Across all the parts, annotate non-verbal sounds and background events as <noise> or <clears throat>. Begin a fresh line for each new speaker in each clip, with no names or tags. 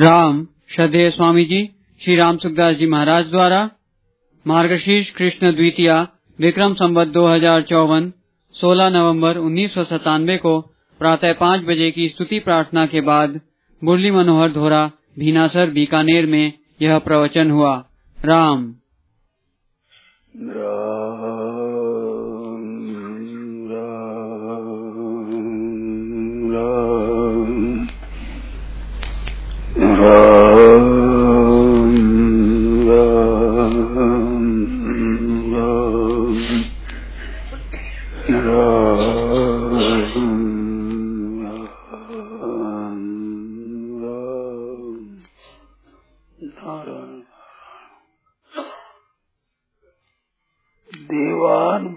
राम श्रद्धेय स्वामी जी श्री राम सुखदास जी महाराज द्वारा मार्गशीर्ष कृष्ण द्वितीया विक्रम संवत दो हज़ार चौवन, सोलह नवंबर उन्नीस सौ सतानवे को प्रातः पाँच बजे की स्तुति प्रार्थना के बाद मुरली मनोहर धोरा भीनासर बीकानेर में यह प्रवचन हुआ। राम।
देवान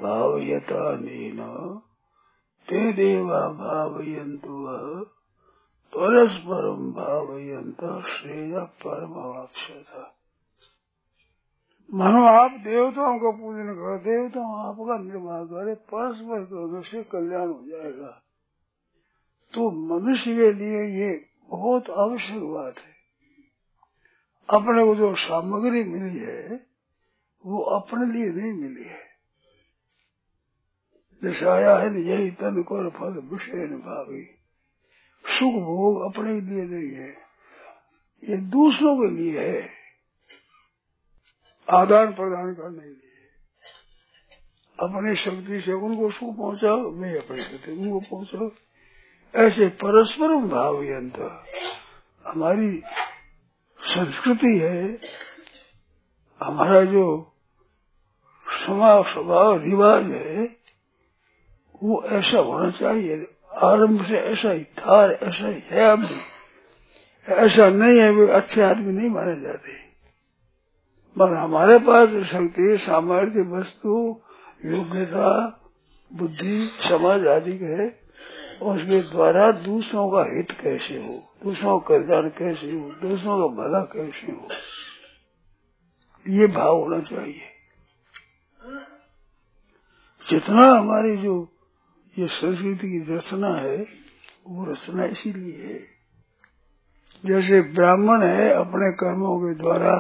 भावयता ते देवा भावयन्तु परस्परम भावयंत श्रेय परम था मानो आप देवताओं का पूजन करो, देवताओं आपका निर्माण करे, परस्पर करने से कल्याण हो जाएगा। तो मनुष्य के लिए ये बहुत आवश्यक बात है। अपने को जो सामग्री मिली है, वो अपने लिए नहीं मिली है। जैसे आया है यही तन कर फल विषय भावी सुख भोग अपने लिए नहीं है। ये दूसरों के लिए है। आदान प्रदान करने के लिए। अपनी शक्ति से उनको सुख पहुंचाओ, मैं अपनी शक्ति उनको पहुंचाओ। ऐसे परस्पर भाव यंत्र हमारी संस्कृति है। हमारा जो समाज स्वभाव, रिवाज है, वो ऐसा होना चाहिए। आरंभ से ऐसा ही था ऐसा ही है अब। ऐसा नहीं है, वे अच्छे आदमी नहीं माने जाते। पर हमारे पास शक्ति, सामर्थ्य, वस्तु, योग्यता, बुद्धि, समाज आदि है, उसके द्वारा दूसरों का हित कैसे हो, दूसरों का कल्याण कैसे हो, दूसरों का भला कैसे हो? ये भाव होना चाहिए। जितना हमारी जो ये संस्कृति की रचना है, वो रचना इसीलिए है। जैसे ब्राह्मण है, अपने कर्मों के द्वारा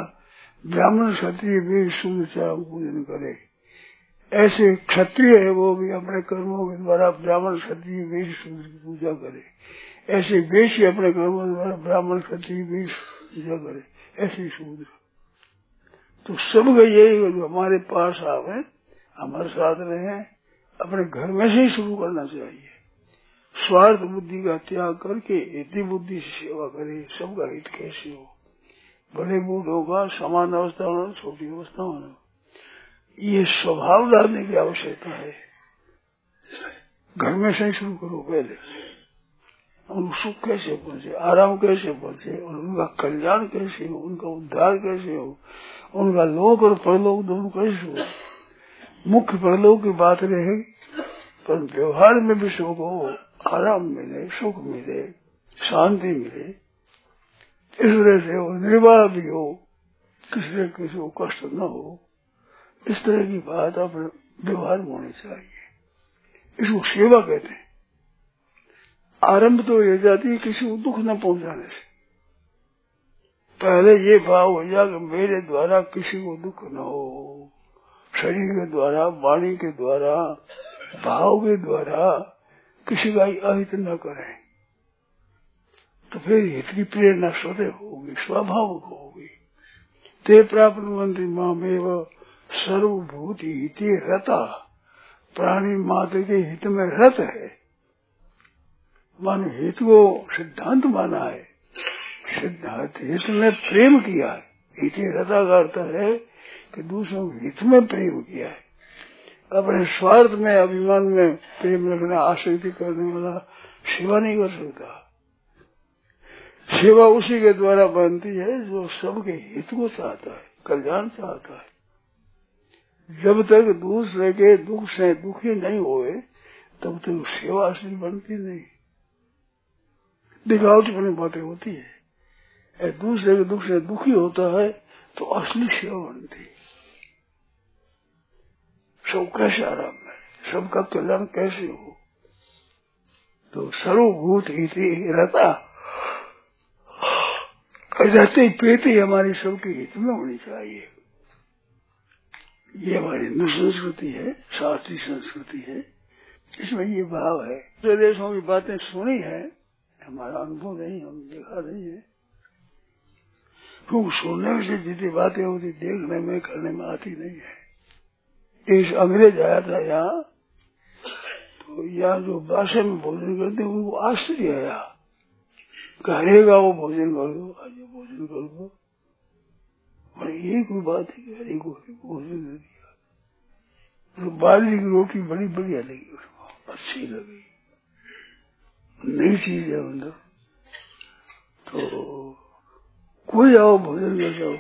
ब्राह्मण क्षत्रिय भी शुद्ध चारण पूजन करे। ऐसे क्षत्रिय है, वो भी अपने कर्मों के द्वारा ब्राह्मण क्षत्रिय भी शुद्ध की पूजा करे। ऐसे वेश अपने कर्मों के द्वारा ब्राह्मण क्षत्रिय भी पूजा करे, ऐसे शूद्र तो सब यही हमारे पास आवे, हमारे साथ रहे अपने घर में से ही शुरू करना चाहिए। स्वार्थ बुद्धि का त्याग करके इतनी बुद्धि से सेवा करे, सबका हित कैसे हो? बड़े बूढ़ होगा, समान अवस्था होना, छोटी अवस्था होना। ये स्वभाव डालने की आवश्यकता है। घर में से ही शुरू करो पहले उनको सुख कैसे पहुँचे, आराम कैसे पहुँचे, और उनका कल्याण कैसे हो, उनका उद्धार कैसे हो, उनका लोक और परलोक दोनों कैसे हो? मुख्य परलोक की बात रहेगी पर व्यवहार में भी सुख हो, आराम मिले, सुख मिले, शांति मिले। इस तरह से वो निर्वाह भी हो, किसी किसी को कष्ट न हो। इस तरह की बात अपने व्यवहार में होनी चाहिए। इसको सेवा कहते हैं। आरंभ तो ये जाती है किसी को दुख न पहुँचाने से। पहले ये भाव हो जाए कि मेरे द्वारा किसी को दुख न हो। शरीर के द्वारा, वाणी के द्वारा, भाव के द्वारा किसी का अहित न करें। तो फिर की प्रेरणा स्वतः होगी, स्वाभाविक होगी। ते प्राप्त मंत्री मामेव सर्वभूति हिते रता। प्राणी मात्र के हित में रत है। मान हित को सिद्धांत माना है। सिद्धांत हित में प्रेम किया है। हिते रता का अर्थ है कि दूसरों के हित में प्रेम किया है। अपने स्वार्थ में, अभिमान में प्रेम रखना आसक्ति करने वाला सेवा नहीं कर सकता। सेवा उसी के द्वारा बनती है जो सबके हित को चाहता है, कल्याण चाहता है। जब तक दूसरे के दुख से दुखी नहीं होए, तब तक सेवा असली बनती नहीं। दिखावटी बनी बातें होती है। दूसरे के दुख से दुखी होता है तो असली सेवा बनती है। सब कैसे आराम है सबका कल्याण कैसे हो? तो सर्वभूत इति रहता। रहते पेते हमारी सबके हित में होनी चाहिए। ये हमारी हिंदू संस्कृति है, शास्त्रीय संस्कृति है। इसमें ये भाव है। देशों की बातें सुनी है। हमारा अनुभव नहीं, हम देखा नहीं है। क्योंकि सुनने से जितनी बातें होती, देखने में, करने में आती नहीं है। एक अंग्रेज़ आया था यहाँ तो यहाँ जो भाषा में भोजन करते उनको आश्चर्य आया करेगा वो भोजन कर दो आज भोजन कर दो और ये कोई बात है कि हरे को भोजन दिया। तो बाजरी की रोटी बड़ी बढ़िया लगी उसको अच्छी लगी। नई चीज़ है अंदर तो कोई आओ, भोजन कर जाओ।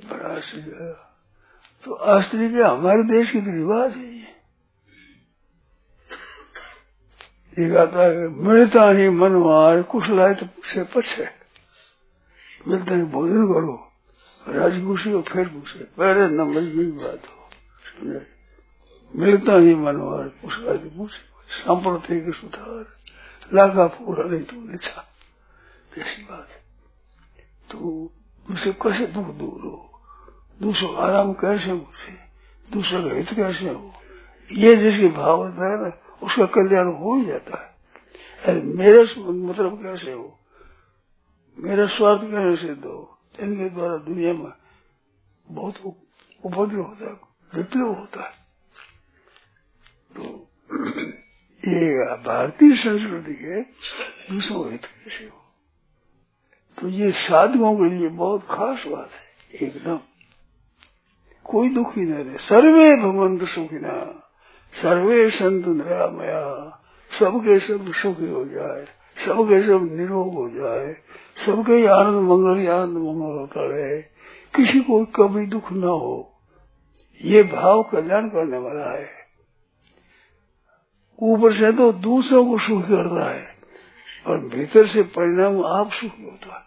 बड़ा आश्चर्य तो आश्चर्य हमारे देश की तो रिवाज है ये। आता है, मिलता ही मनवार, कुशलाय तो से पछे। मिलता ही भोजन करो, राज़ी हो फिर पूछे। पहले नंबर की बात हो मिलता ही मनवार, कुशलाय तो पूछे। सांप्रतिक सुधार, लागा पूरा नहीं तो निछा। ऐसी बात है। तो उसे कैसे दुख दूर हो? दूसरों आराम कैसे उसे दूसरों का हित कैसे हो? ये जिसकी भाव होता है ना, उसका कल्याण हो ही जाता है। अरे मेरे मतलब कैसे हो? मेरा स्वार्थ कैसे सिद्ध हो इनके द्वारा दुनिया में बहुत उपद्रव होता है, विप्लव होता है। तो <clears throat> ये भारतीय संस्कृति है दूसरों हित कैसे हो? तो ये साधुओं के लिए बहुत खास बात है, एकदम। कोई दुखी न रहे। सर्वे भगवंत सुखिना, सर्वे संत निरामया। सबके सब सुखी हो जाए, सबके सब निरोग हो जाए, सबके आनंद मंगल आनंद मंगल होता रहे। किसी को कभी दुख न हो। ये भाव कल्याण करने वाला है। ऊपर से तो दूसरों को सुख करता है, और भीतर से परिणाम आप सुखी होता है।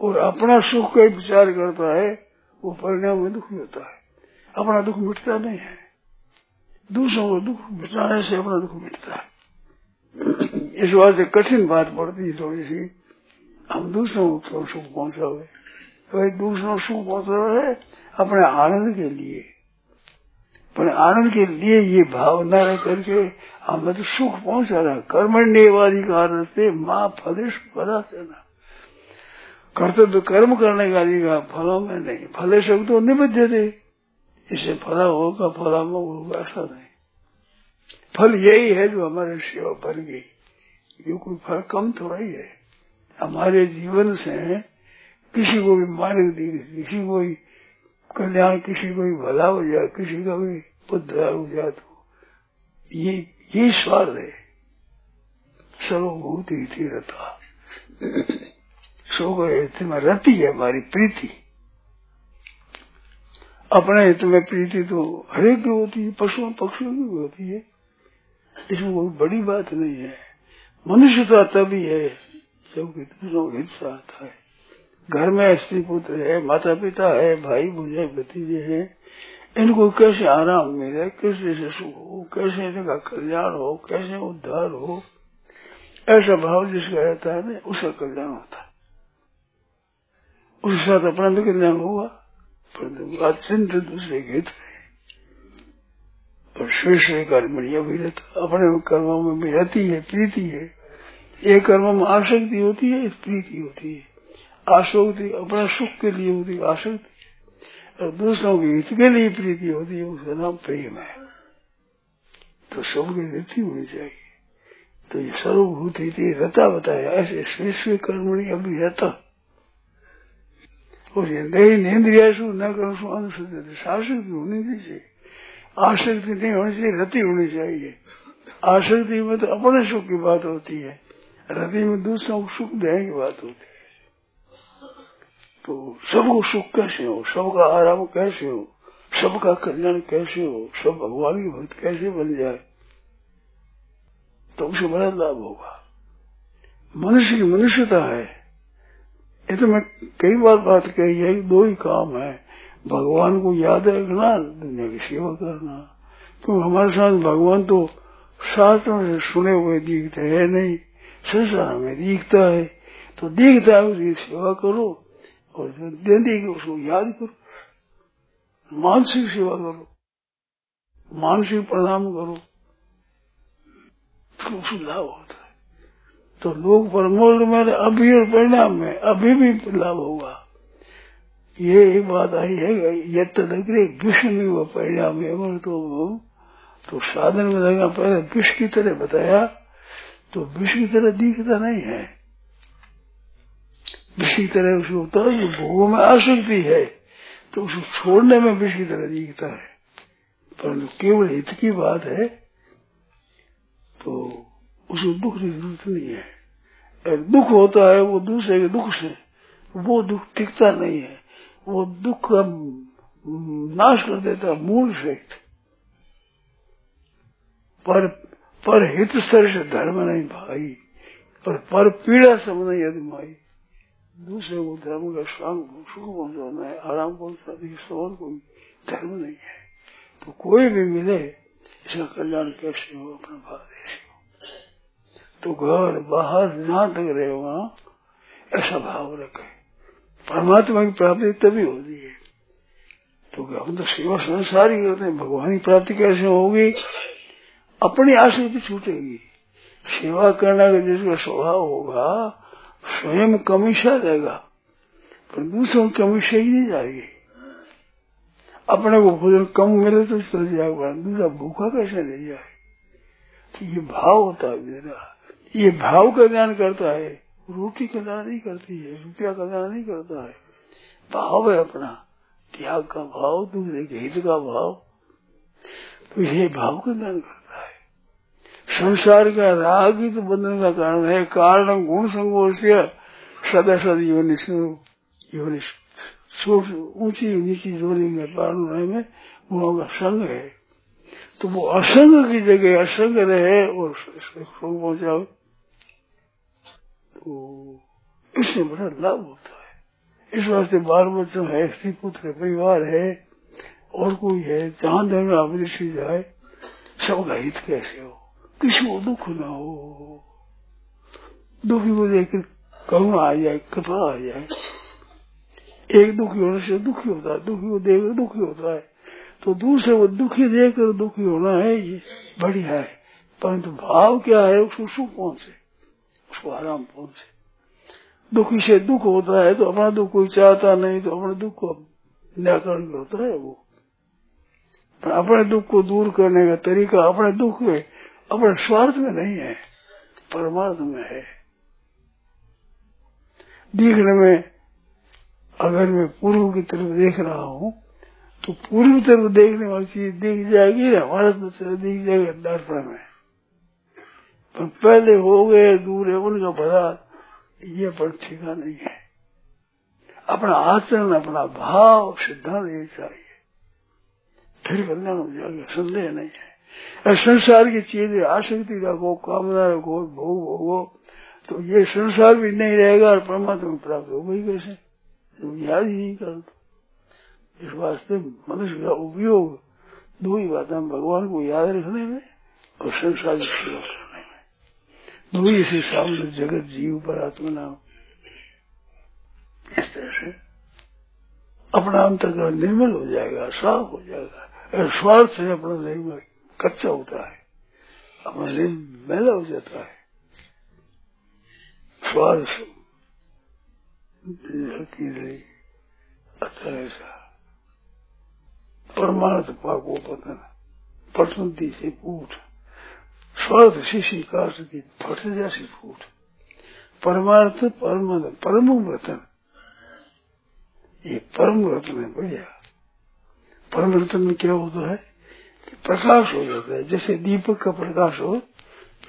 और अपना सुख का विचार करता है। वो परिणाम में दुखी होता है। अपना दुख मिटता नहीं है। दूसरों को दुख मिटाने से अपना दुख मिटता है। इस वास्ते कठिन बात पड़ती है थोड़ी सी। हम दूसरों को सुख पहुंचावे? तो दूसरों को सुख पहुँचा है अपने आनंद के लिए। अपने आनंद के लिए ये भावना रह करके हमें तो सुख पहुँचा रहा कर्मण्यवाधिकार से माँ फलेश पदा ना कर्तव्य कर्म करने का अधिकार फलों में नहीं? फले सब तो निबद्ध थे इसे फला होगा फला होगा ऐसा नहीं। फल यही है जो हमारे सेवा बन गई। ये कोई फल कम थोड़ा ही है। हमारे जीवन से किसी को भी मार्ग दी किसी को भी कल्याण, किसी को भी भला हो जाए, किसी का भी पुत्र हो जाए तो ये ये स्वार्थ है। सर्वभूति रहता। सो गए हित में रहती है, हमारी प्रीति। अपने हित में प्रीति तो हरेक की होती है, पशुओं, पक्षियों की भी होती है। इसमें कोई बड़ी बात नहीं है। मनुष्यता तभी है जबकि दूसरों हित से आता है। घर में स्त्री पुत्र है माता पिता है भाई भुजे भतीजे है। इनको कैसे आराम मिले, कैसे से सुख हो, कैसे इनका कल्याण हो, कैसे उद्धार हो? ऐसा भाव जिसका रहता है ना, उसका कल्याण होता है। उसके साथ अपना भी कल्याण होगा परंतु अत्यंत दूसरे के हित है और श्रेष्ठ कर्मणिया भी रहता। अपने कर्मों में भी रहती है, प्रीति है। एक कर्म में आसक्ति होती है प्रीति होती है। आसक्ति अपना सुख के लिए होती है, आसक्ति। और दूसरों के हित के लिए प्रीति होती है उसका नाम प्रेम है। तो सबकी रीति होनी चाहिए। तो ये सर्वभूत रता बताया। ऐसे श्रेष्ठ कर्मणि अभी रहता और ये इंद्रिया न करो अनुसूचित शासक्ति होनी चाहिए आसक्ति नहीं होनी चाहिए रति होनी चाहिए आसक्ति में तो अपने सुख की बात होती है रति में दूसरों को सुख देने की बात होती है तो सबको सुख कैसे हो सबका आराम कैसे हो सबका कल्याण कैसे हो सब भगवान की भक्त कैसे बन जाए तो उसे बड़ा लाभ होगा मनुष्य की मनुष्यता है ये तो मैं कई बार बात कही है दो ही काम है। भगवान को याद रखना, दुनिया की सेवा करना। क्योंकि हमारे साथ भगवान तो शास्त्रों से सुने हुए दिखते है नहीं, संसार में दिखता है। तो दिखता है उसकी सेवा करो, और उसको याद करो, मानसिक सेवा करो, मानसिक प्रणाम करो। तो उसको लाभ होता तो लोग परमोल में, अभी और परिणाम में, अभी भी लाभ होगा ये एक बात आई है ये तो लग रही विष्णु में वो परिणाम है तो तो साधन में लगा, पहले विष की तरह बताया तो विष की तरह दिखता नहीं है। विष की तरह उसको होता है भोगों में आसक्ति है तो उसको छोड़ने में विष की तरह दिखता है। परंतु केवल हित की बात है तो उसको दुख की ज़रूरत नहीं है अगर दुख होता है वो दूसरे के दुख से वो दुख टिकता नहीं है वो दुख का नाश कर देता है मूल से पर पर हित स्तर से धर्म नहीं भाई पर पर पीड़ा सब नहीं अदमाई दूसरे को धर्म का सुख पहुंचाना है आराम पहुंचाना है और कोई धर्म नहीं है तो कोई भी मिले इसका कल्याण कैसे हो अपना भारत तो घर बाहर जहाँ तक रहे वहाँ ऐसा भाव रखे। परमात्मा की प्राप्ति तभी होती है। तो हम तो सेवा संसार ही होते हैं। भगवान की प्राप्ति कैसे होगी? अपनी आसक्ति छूटेगी। सेवा करने का जिसका स्वभाव होगा, स्वयं कमीशा देगा पर दूसरों की कमीशा ही नहीं जाएगी अपने को भोजन कम मिले तो चल जाएगा दूसरा भूखा कैसे नहीं जाए? तो ये भाव होता है मेरा। ये भाव का ज्ञान करता है रोटी का दान नहीं करती है, रुपया का दान नहीं करता है। भाव है अपना, त्याग का भाव, दूसरे के हित का भाव। तो ये भाव का ज्ञान करता है। संसार का राग ही तो बंधन का कारण है, कारण गुण संगोष सदा सद योनि योनि ऊँची, नीची जोड़ी में पारण में गुणों का संग है। तो वो असंग की जगह असंग रहे और पहुंचाओ। तो इससे बड़ा लाभ होता है। इस वास्ते बाल बच्चों है स्त्री पुत्र परिवार है, और कोई है, जहाँ जगह अवृष्टि जाए सबका हित कैसे हो? किसी को दुख न हो। दुखी को देख करुणा आ जाए, कृपा आ जाए। एक दुखी होने से दुखी होता है, दुखी को देख दुखी होता है। तो दूसरे को दुखी देखकर दुखी होना है, ये बढ़िया है। परंतु भाव क्या है, उसको सुख पहुँचे उसको आराम पहुँचे दुखी से दुख होता है तो अपना दुख कोई चाहता नहीं तो अपने दुख को निराकरण होता है वो। पर अपने दुख को दूर करने का तरीका अपने दुख में, अपने स्वार्थ में नहीं है, परमार्थ में है। देखने में, अगर मैं पूर्व की तरफ़ देख रहा हूँ तो पूर्व तरफ़ देखने वाली चीज़ दिख जाएगी ना भारत में दिख जाएगा दर्पण में। पर पहले हो गए, दूर है, उनका भला ये पर ठीका नहीं है। अपना आचरण, अपना भाव, सिद्धांत ये चाहिए। फिर कल्याण हो जाएगा संदेह नहीं है। संसार की चीज़ें, आसक्ति रखो, कामना रखो, भोग भोगो तो ये संसार भी नहीं रहेगा और परमात्मा प्राप्त हो गई कैसे? याद ही नहीं कर इस वास्ते मनुष्य का उपयोग, दो ही बात भगवान को याद रखने में और संसार की सेवा करने में दो ही से सामने जगत जीव पर आत्मा नाम। इस तरह से अपना अंतकरण निर्मल हो जाएगा, साफ़ हो जाएगा। स्वार्थ से अपना निर्मल कच्चा होता है। अपना मैला हो जाता है। स्वार्थ अच्छा ऐसा। परमार्थ पाको पतन पटंती से फूट स्वार्थ शिशी काश की फट जैसी फूट परमार्थ परम परम रतन ये परम रतन है बढ़िया परम रतन में क्या होता है कि प्रकाश हो जाता है जैसे दीपक का प्रकाश हो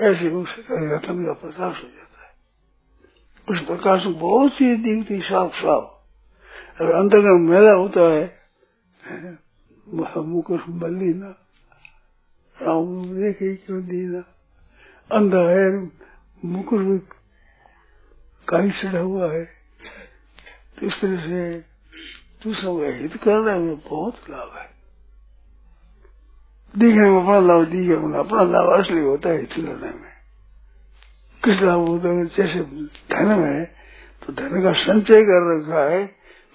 ऐसे उस रतन का प्रकाश हो जाता है उस प्रकाश में बहुत सी दिखती साफ़ साफ़ अगर अंतर्गण मेला होता है मुकुश बल्लीना राम देखे क्यों दीना अंधा है मुकुश भी कहीं सड़ा हुआ है। तो इस तरह से दूसरों का हित करने में बहुत लाभ है। दिखने में अपना लाभ दिखे अपना लाभ असली होता है हित करने में। किस लाभ होता है जैसे धन में तो धन का संचय कर रखा है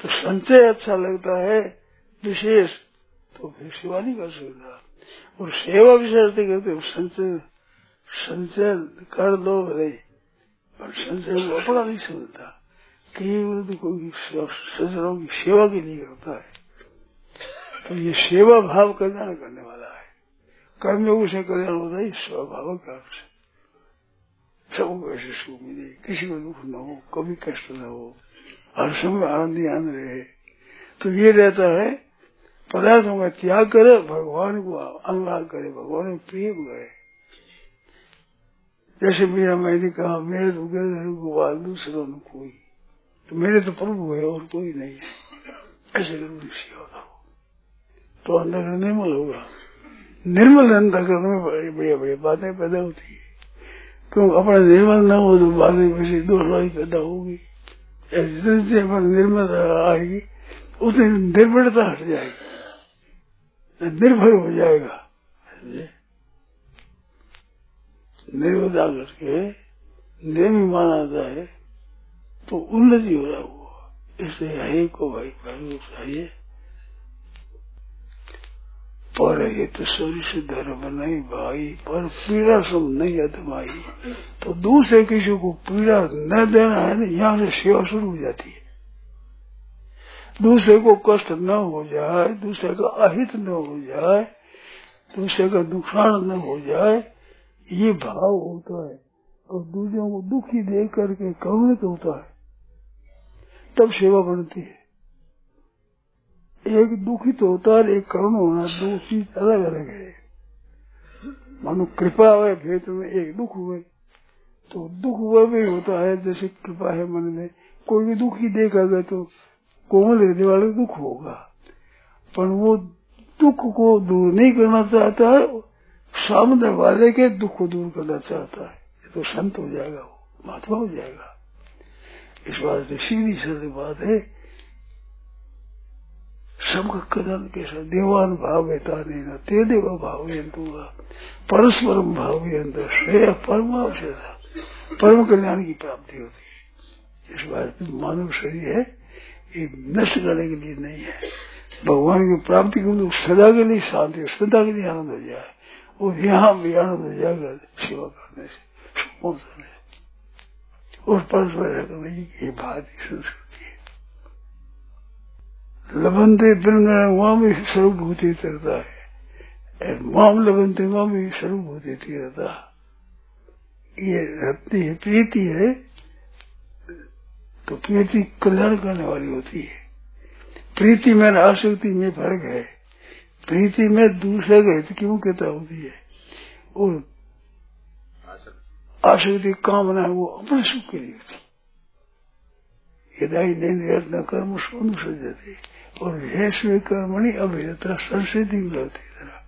तो संचय अच्छा लगता है, विशेष तो फिर शिवानी का सकता और सेवा विशेष करते संचय संचय कर दो भले और संचय को अपना नहीं समझता। केवल तो कोई सज्जनों की सेवा के लिए करता है। तो ये सेवा भाव कल्याण करने वाला है। कर्मयोग से कल्याण होता है स्वभाव का सबको ऐसे सुख मिले, किसी को दुख न हो, कभी कष्ट न हो, हर समय आनंद आनंद रहे। तो ये रहता है पदार्थों का त्याग करे, भगवान को अनुराग करे, भगवान में प्रेम करे। जैसे मेरा मैंने कहा, मेरे तो गोपाल दूसरों ने कोई। तो मेरे तो प्रभु है और कोई नहीं। है ऐसे सेवा हो तो अंदर निर्मल होगा। निर्मल अंतकरण में बड़ी बढ़िया बढ़िया बातें पैदा होती है। क्यों? अपना निर्मल न हो तो बातें वैसे दोहराई पैदा होगी। जितने अपन निर्मल आएगी। उतनी निर्भरता हट जाएगी। निर्भर हो जाएगा। निर्भरता करके निर्मी माना जाता है तो उन्नति हो रहा हुआ। इसलिए है को भाई भाई चाहिए। पर ये तो सूर्य से धर्म नहीं भाई, पर पीड़ा सब नहीं अदमाई तो दूसरे किसी को पीड़ा न देना है ना, यहाँ से सेवा शुरू हो जाती है। दूसरे को कष्ट न हो जाए, दूसरे का अहित न हो जाए, दूसरे का नुकसान न हो जाए, ये भाव होता है। और दूसरों को दुखी देख करके करुणित होता है। तब सेवा बनती है। एक दुखित तो होता है, एक करुण होना दो चीज़ अलग अलग है। मानो कृपा हुए, भेद में एक दुख हुए तो दुख हुआ भी होता है जैसे कृपा है मन में। कोई भी दुखी देखा गया तो कोमल हृदय वाले दुख होगा। पर वो दुख को दूर नहीं करना चाहता है, सामने वाले के दुख को दूर करना चाहता है। ये तो संत हो जाएगा वो, महात्मा हो जाएगा। इस बात से सीधी सीधी बात है सबका कदम कैसा देवान भाव न ते देव भाव परस्पर भाव श्रेय परमावशेषा, परम कल्याण की प्राप्ति होती है। इस बात मानव शरीर है ये नष्ट करने के लिए नहीं है। भगवान की प्राप्ति को तो सदा के लिए शांति सदा के लिए आनंद हो जाए। और यहाँ भी आनंद हो जाएगा, सेवा करने से। और परस्पर करने की भारतीय संस्कृति है। लबनते बिन वहाँ भी सर्वभूति रहता है। माम लबनते वहाँ भी सर्वभूति रहता ये रहती है, प्रीति है। तो प्रीति कल्याण करने वाली होती है। प्रीति में आसक्ति में फ़र्क है। प्रीति में दूसरे का हित की मुख्यता होती है? और आसक्ति कामना है, वो अपने सुख के लिए होती। यदाई न कर्म अनुसजते और हेस्वे कर्मणि अभियता संस्कृति मिलती तरह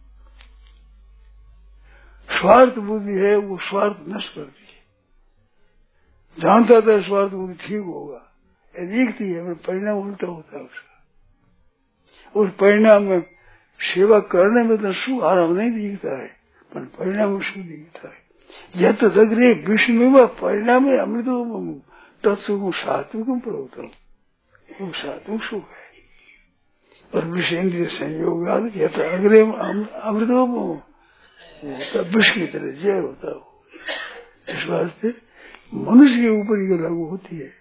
स्वार्थ बुद्धि है, वो स्वार्थ नष्ट करती है। जानता था स्वार्थ बुद्धि ठीक होगा। दिखती है परिणाम उल्टा होता है उसका। उस परिणाम में सेवा करने में तो सुख, आराम नहीं दिखता है, पर परिणाम सुख दिखता है। यह तो दग्रे विष्णु में परिणाम अमृत तत्सुख सात्विक प्रवतम वो सात्विक सुख है। और विषेन्द्रिय संयोग यथ अग्रे अमृत विष की तरह जय होता हो। इस वास्ते मनुष्य के ऊपर ये लागू होती है।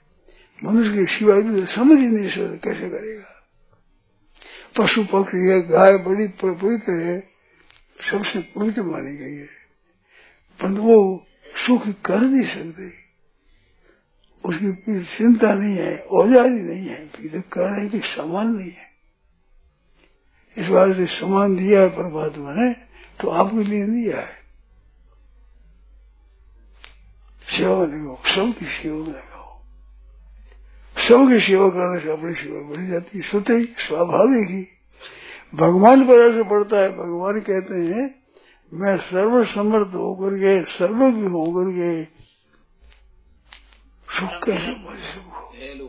मनुष्य के सिवाय तो समझ ही नहीं सकता कैसे करेगा। पशु पक्षी है, गाय बड़ी पवित्र है, सबसे पवित्र मानी गई है। पर वो सुख कर नहीं सकते। उसकी चिंता नहीं है, औजारी नहीं है फिर करने की समान नहीं है। इस बार से समान दिया है परमात्मा ने तो आपके लिए दिया है। सेवा लगाओ सबकी सेवा में लगाओ सबकी सेवा करने से अपनी सेवा बढ़ जाती है स्वतः ही स्वाभाविक ही भगवान पर ऐसे पड़ता है भगवान कहते हैं मैं सर्व समर्थ होकर के सर्वज्ञ होकर के सुख कैसे बढ़ सकू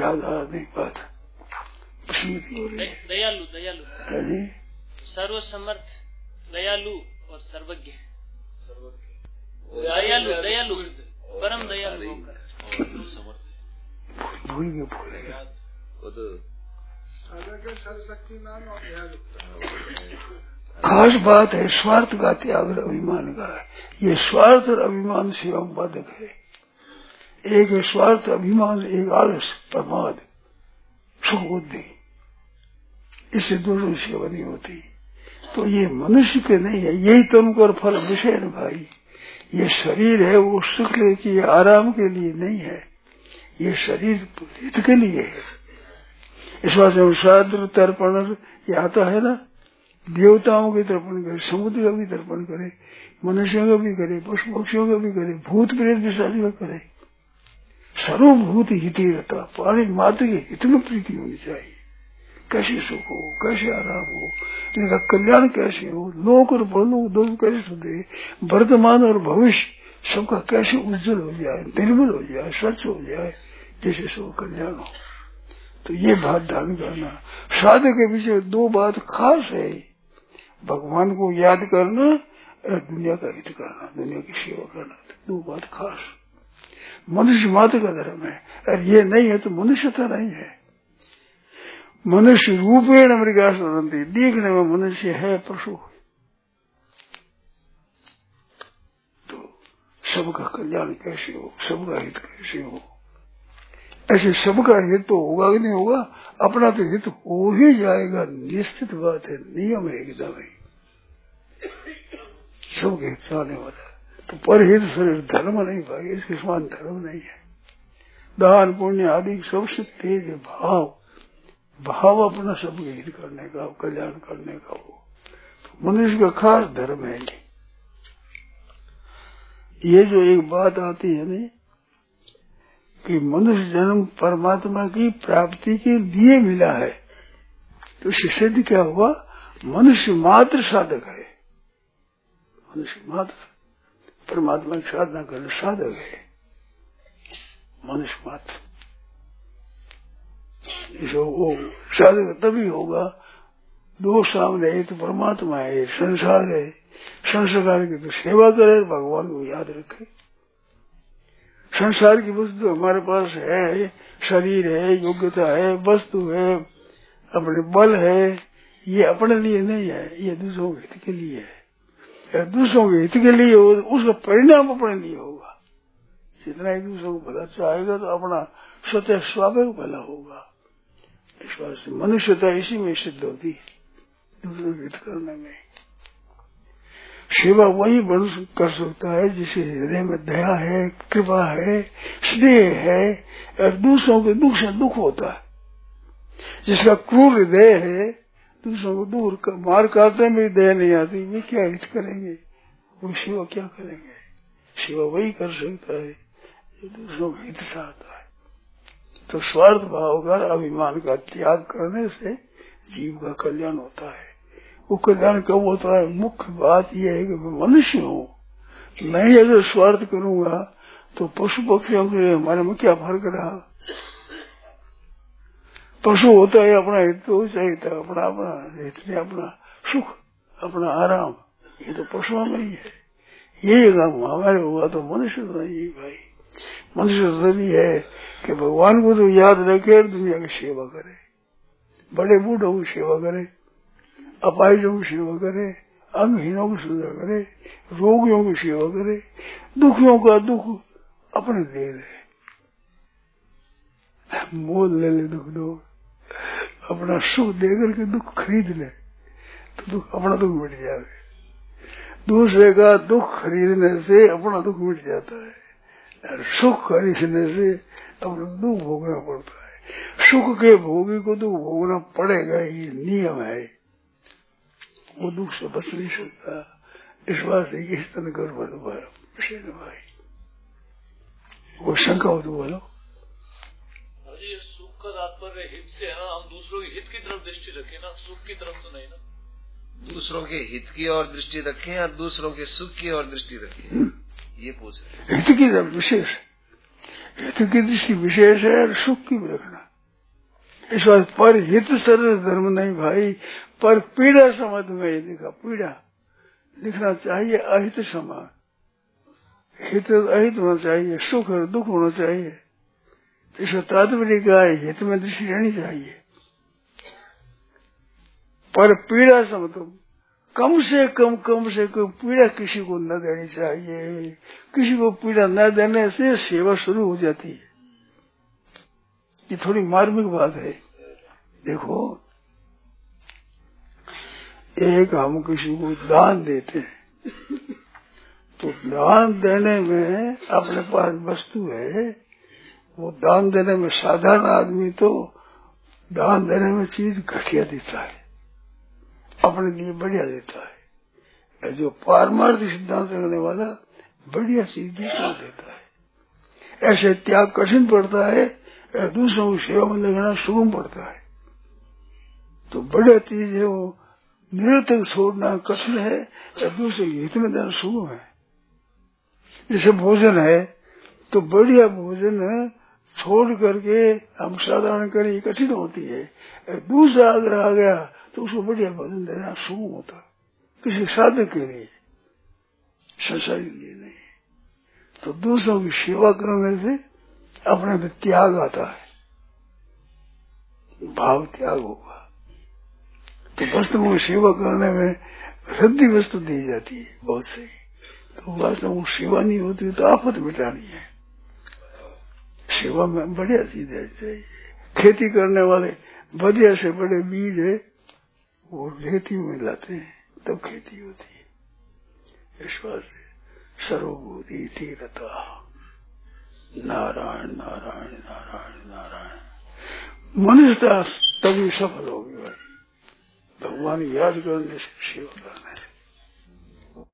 याद आ नहीं बात
दयालु दयालु सर्व समर्थ दयालु और सर्वज्ञ दयालु दयालु। परम दयालु।
खास बात है, स्वार्थ का त्याग अभिमान का ये स्वार्थ और अभिमान सेवा बाधक है। एक स्वार्थ, अभिमान, एक आलस, प्रमाद सुख बुद्धि इससे दोनों सेवा नहीं होती। तो ये मनुष्य के नहीं है, यही तन और फल विषय भाई। ये शरीर है, वो सुख के आराम के लिए नहीं है। ये शरीर हित के लिए है। इस बात से श्राद्ध तर्पण ये आता है ना, देवताओं के तर्पण करे, समुद्र का भी तर्पण करे, मनुष्यों का भी करे, पशु पक्षियों का भी करे, भूत प्रेत विशाली का करे। सर्वभूत हित ही रहता पानी मात्र के हित में प्रीति होनी चाहिए। कैसे सुख हो, कैसे आराम हो इनका कल्याण कैसे हो, लोक और परलोक दोनों कैसे सुधे वर्तमान और भविष्य, सबका कैसे उज्जवल हो जाए, निर्मल हो जाए, स्वच्छ हो जाए जैसे सब कल्याण हो। तो ये बात धारण करना साधु के पीछे दो बात खास है। भगवान को याद करना और दुनिया का हित करना, दुनिया की सेवा करना, दो बात खास। मनुष्य मात्र का धर्म है। और ये नहीं है तो मनुष्यता नहीं है। मनुष्य रूपेण अमृगा सदंती देखने में मनुष्य है पशु। तो सबका कल्याण कैसे हो, सबका हित कैसे हो? ऐसे सबका हित तो होगा कि नहीं होगा? अपना तो हित हो ही जाएगा, निश्चित बात है, नियम है एकदम ही। सबके हित चाहने वाला तो परहित शरीर धर्म नहीं भाई, इसके समान धर्म नहीं है। दान, पुण्य आदि सबसे तेज भाव। भाव अपना सब हित करने का, कल्याण करने का वो। तो मनुष्य का खास धर्म है ये। ये जो एक बात आती है ना, कि मनुष्य जन्म परमात्मा की प्राप्ति के लिए मिला है तो सिद्ध क्या हुआ? मनुष्य मात्र साधक है। मनुष्य मात्र परमात्मा की साधना करने साधक है। मनुष्य मात्र। वो साधक तभी होगा। दो सामने एक तो परमात्मा है, संसार है। संसार की तो सेवा करे, भगवान को याद रखे। संसार की वस्तु हमारे पास है, शरीर है, योग्यता है, वस्तु है, अपने बल है, ये अपने लिए नहीं है, ये दूसरों के हित के लिए है। दूसरों के हित के लिए हो उसका परिणाम अपने लिए होगा। जितना एक दूसरों को भला चाहेगा तो अपना स्वतः स्वाभाविक भला होगा। इस बात से मनुष्यता इसी में सिद्ध होती है। दूसरों के हित करने में। सेवा वही मनुष्य कर सकता है जिसे हृदय में दया है कृपा है स्नेह है और दूसरों के दुख से दुख होता है। जिसका क्रूर हृदय है दूसरों को दूर कर, मार करते में दया नहीं आती। वे क्या हित करेंगे? वो सेवा क्या करेंगे? सेवा वही कर सकता है जो दूसरों का हित चाहता है। तो स्वार्थ भाव का अभिमान का त्याग करने से जीव का कल्याण होता है। वो कल्याण कब होता है? मुख्य बात यह है कि मैं मनुष्य हूँ। मैं अगर स्वार्थ करूँगा तो पशु पक्षियों के हमारे में क्या फ़र्क रहा? पशु होता है अपना हित तो चाहिए अपना अपना हित में अपना सुख, अपना आराम। ये तो पशुओं में ही है। यही काम हमारे हुआ तो मनुष्य तो नहीं भाई। मनुष्य तभी है कि भगवान को तो याद रखे, दुनिया की सेवा करे। बड़े बूढ़ों की सेवा करे, अपाहिजों की सेवा करे अंगहीनों की सेवा करे, रोगियों की सेवा करे, दुखियों का दुख अपने दे दे मोल ले ले दुख दो, अपना सुख दे करके दुख खरीद ले तो दुख अपना दुख मिट जाए दूसरे का दुख खरीदने से अपना दुख मिट जाता है। और सुख खरीदने से अपना दुख भोगना पड़ता है। सुख के भोगी को दुख भोगना पड़ेगा ये नियम है। वो दुख से बच नहीं सकता। इस बात से किस तरह कर बोलो भाई। वो शंका हो तो बोलो।
सुख का तात्पर्य हित से है ना। हम दूसरों के हित की तरफ़ दृष्टि रखें ना। सुख की तरफ़ तो नहीं ना।
दूसरों के हित की ओर दृष्टि रखें या दूसरों के सुख की और दृष्टि रखें? ये पूछ रहे
हित की विशेष। हित की दृष्टि विशेष है और सुख की भी रखना। इस बात पर हित सरल धर्म नहीं भाई, पर पीड़ा समझ में ही लिखा पीड़ा लिखना चाहिए, अहित समान हित अहित होना चाहिए, सुख और दुख होना चाहिए। इसको तात्पर्य का हित में दृष्टि रहनी चाहिए। पर पीड़ा समझो कम से कम कम से कम पीड़ा किसी को न देनी चाहिए। किसी को पीड़ा न देने से सेवा शुरू हो जाती है। ये थोड़ी मार्मिक बात है। देखो, एक हम किसी को दान देते हैं तो दान देने में अपने पास वस्तु है, वो दान देने में साधारण आदमी तो दान देने में चीज़ घटिया देता है। अपने लिए बढ़िया देता है। जो पारमार्थ सिद्धांत रखने वाला बढ़िया चीज़ दूसरा देता है। ऐसे त्याग कठिन पड़ता है दूसरों की सेवा में लगना सुगम पड़ता है। तो बढ़िया चीज़ है वो निरतक छोड़ना कठिन है या दूसरे के हित में देना सुगम है। जैसे भोजन है तो बढ़िया भोजन छोड़ करके हम साधारण करें कठिन होती है। दूसरा अगर आ गया तो उसको बढ़िया भोजन देना सुगम होता किसी साधक के लिए संसारी लिए नहीं तो दूसरों की सेवा करने से अपने में त्याग आता है भाव त्याग होगा तो वस्तुओं की सेवा करने में रद्दी वस्तु दी जाती है बहुत सही तो वास्तव में सेवा नहीं होती तो आफत मिटानी है सेवा में बढ़िया चीज़ है खेती करने वाले बढ़िया से बड़े बीज है वो रेती में लाते हैं तब खेती होती है। इस वास्ते सर्वभूति तीरता नारायण नारायण नारायण नारायण। मनुष्य दास तभी सफल होगी भाई। भगवान याद करने से सेवा करने से।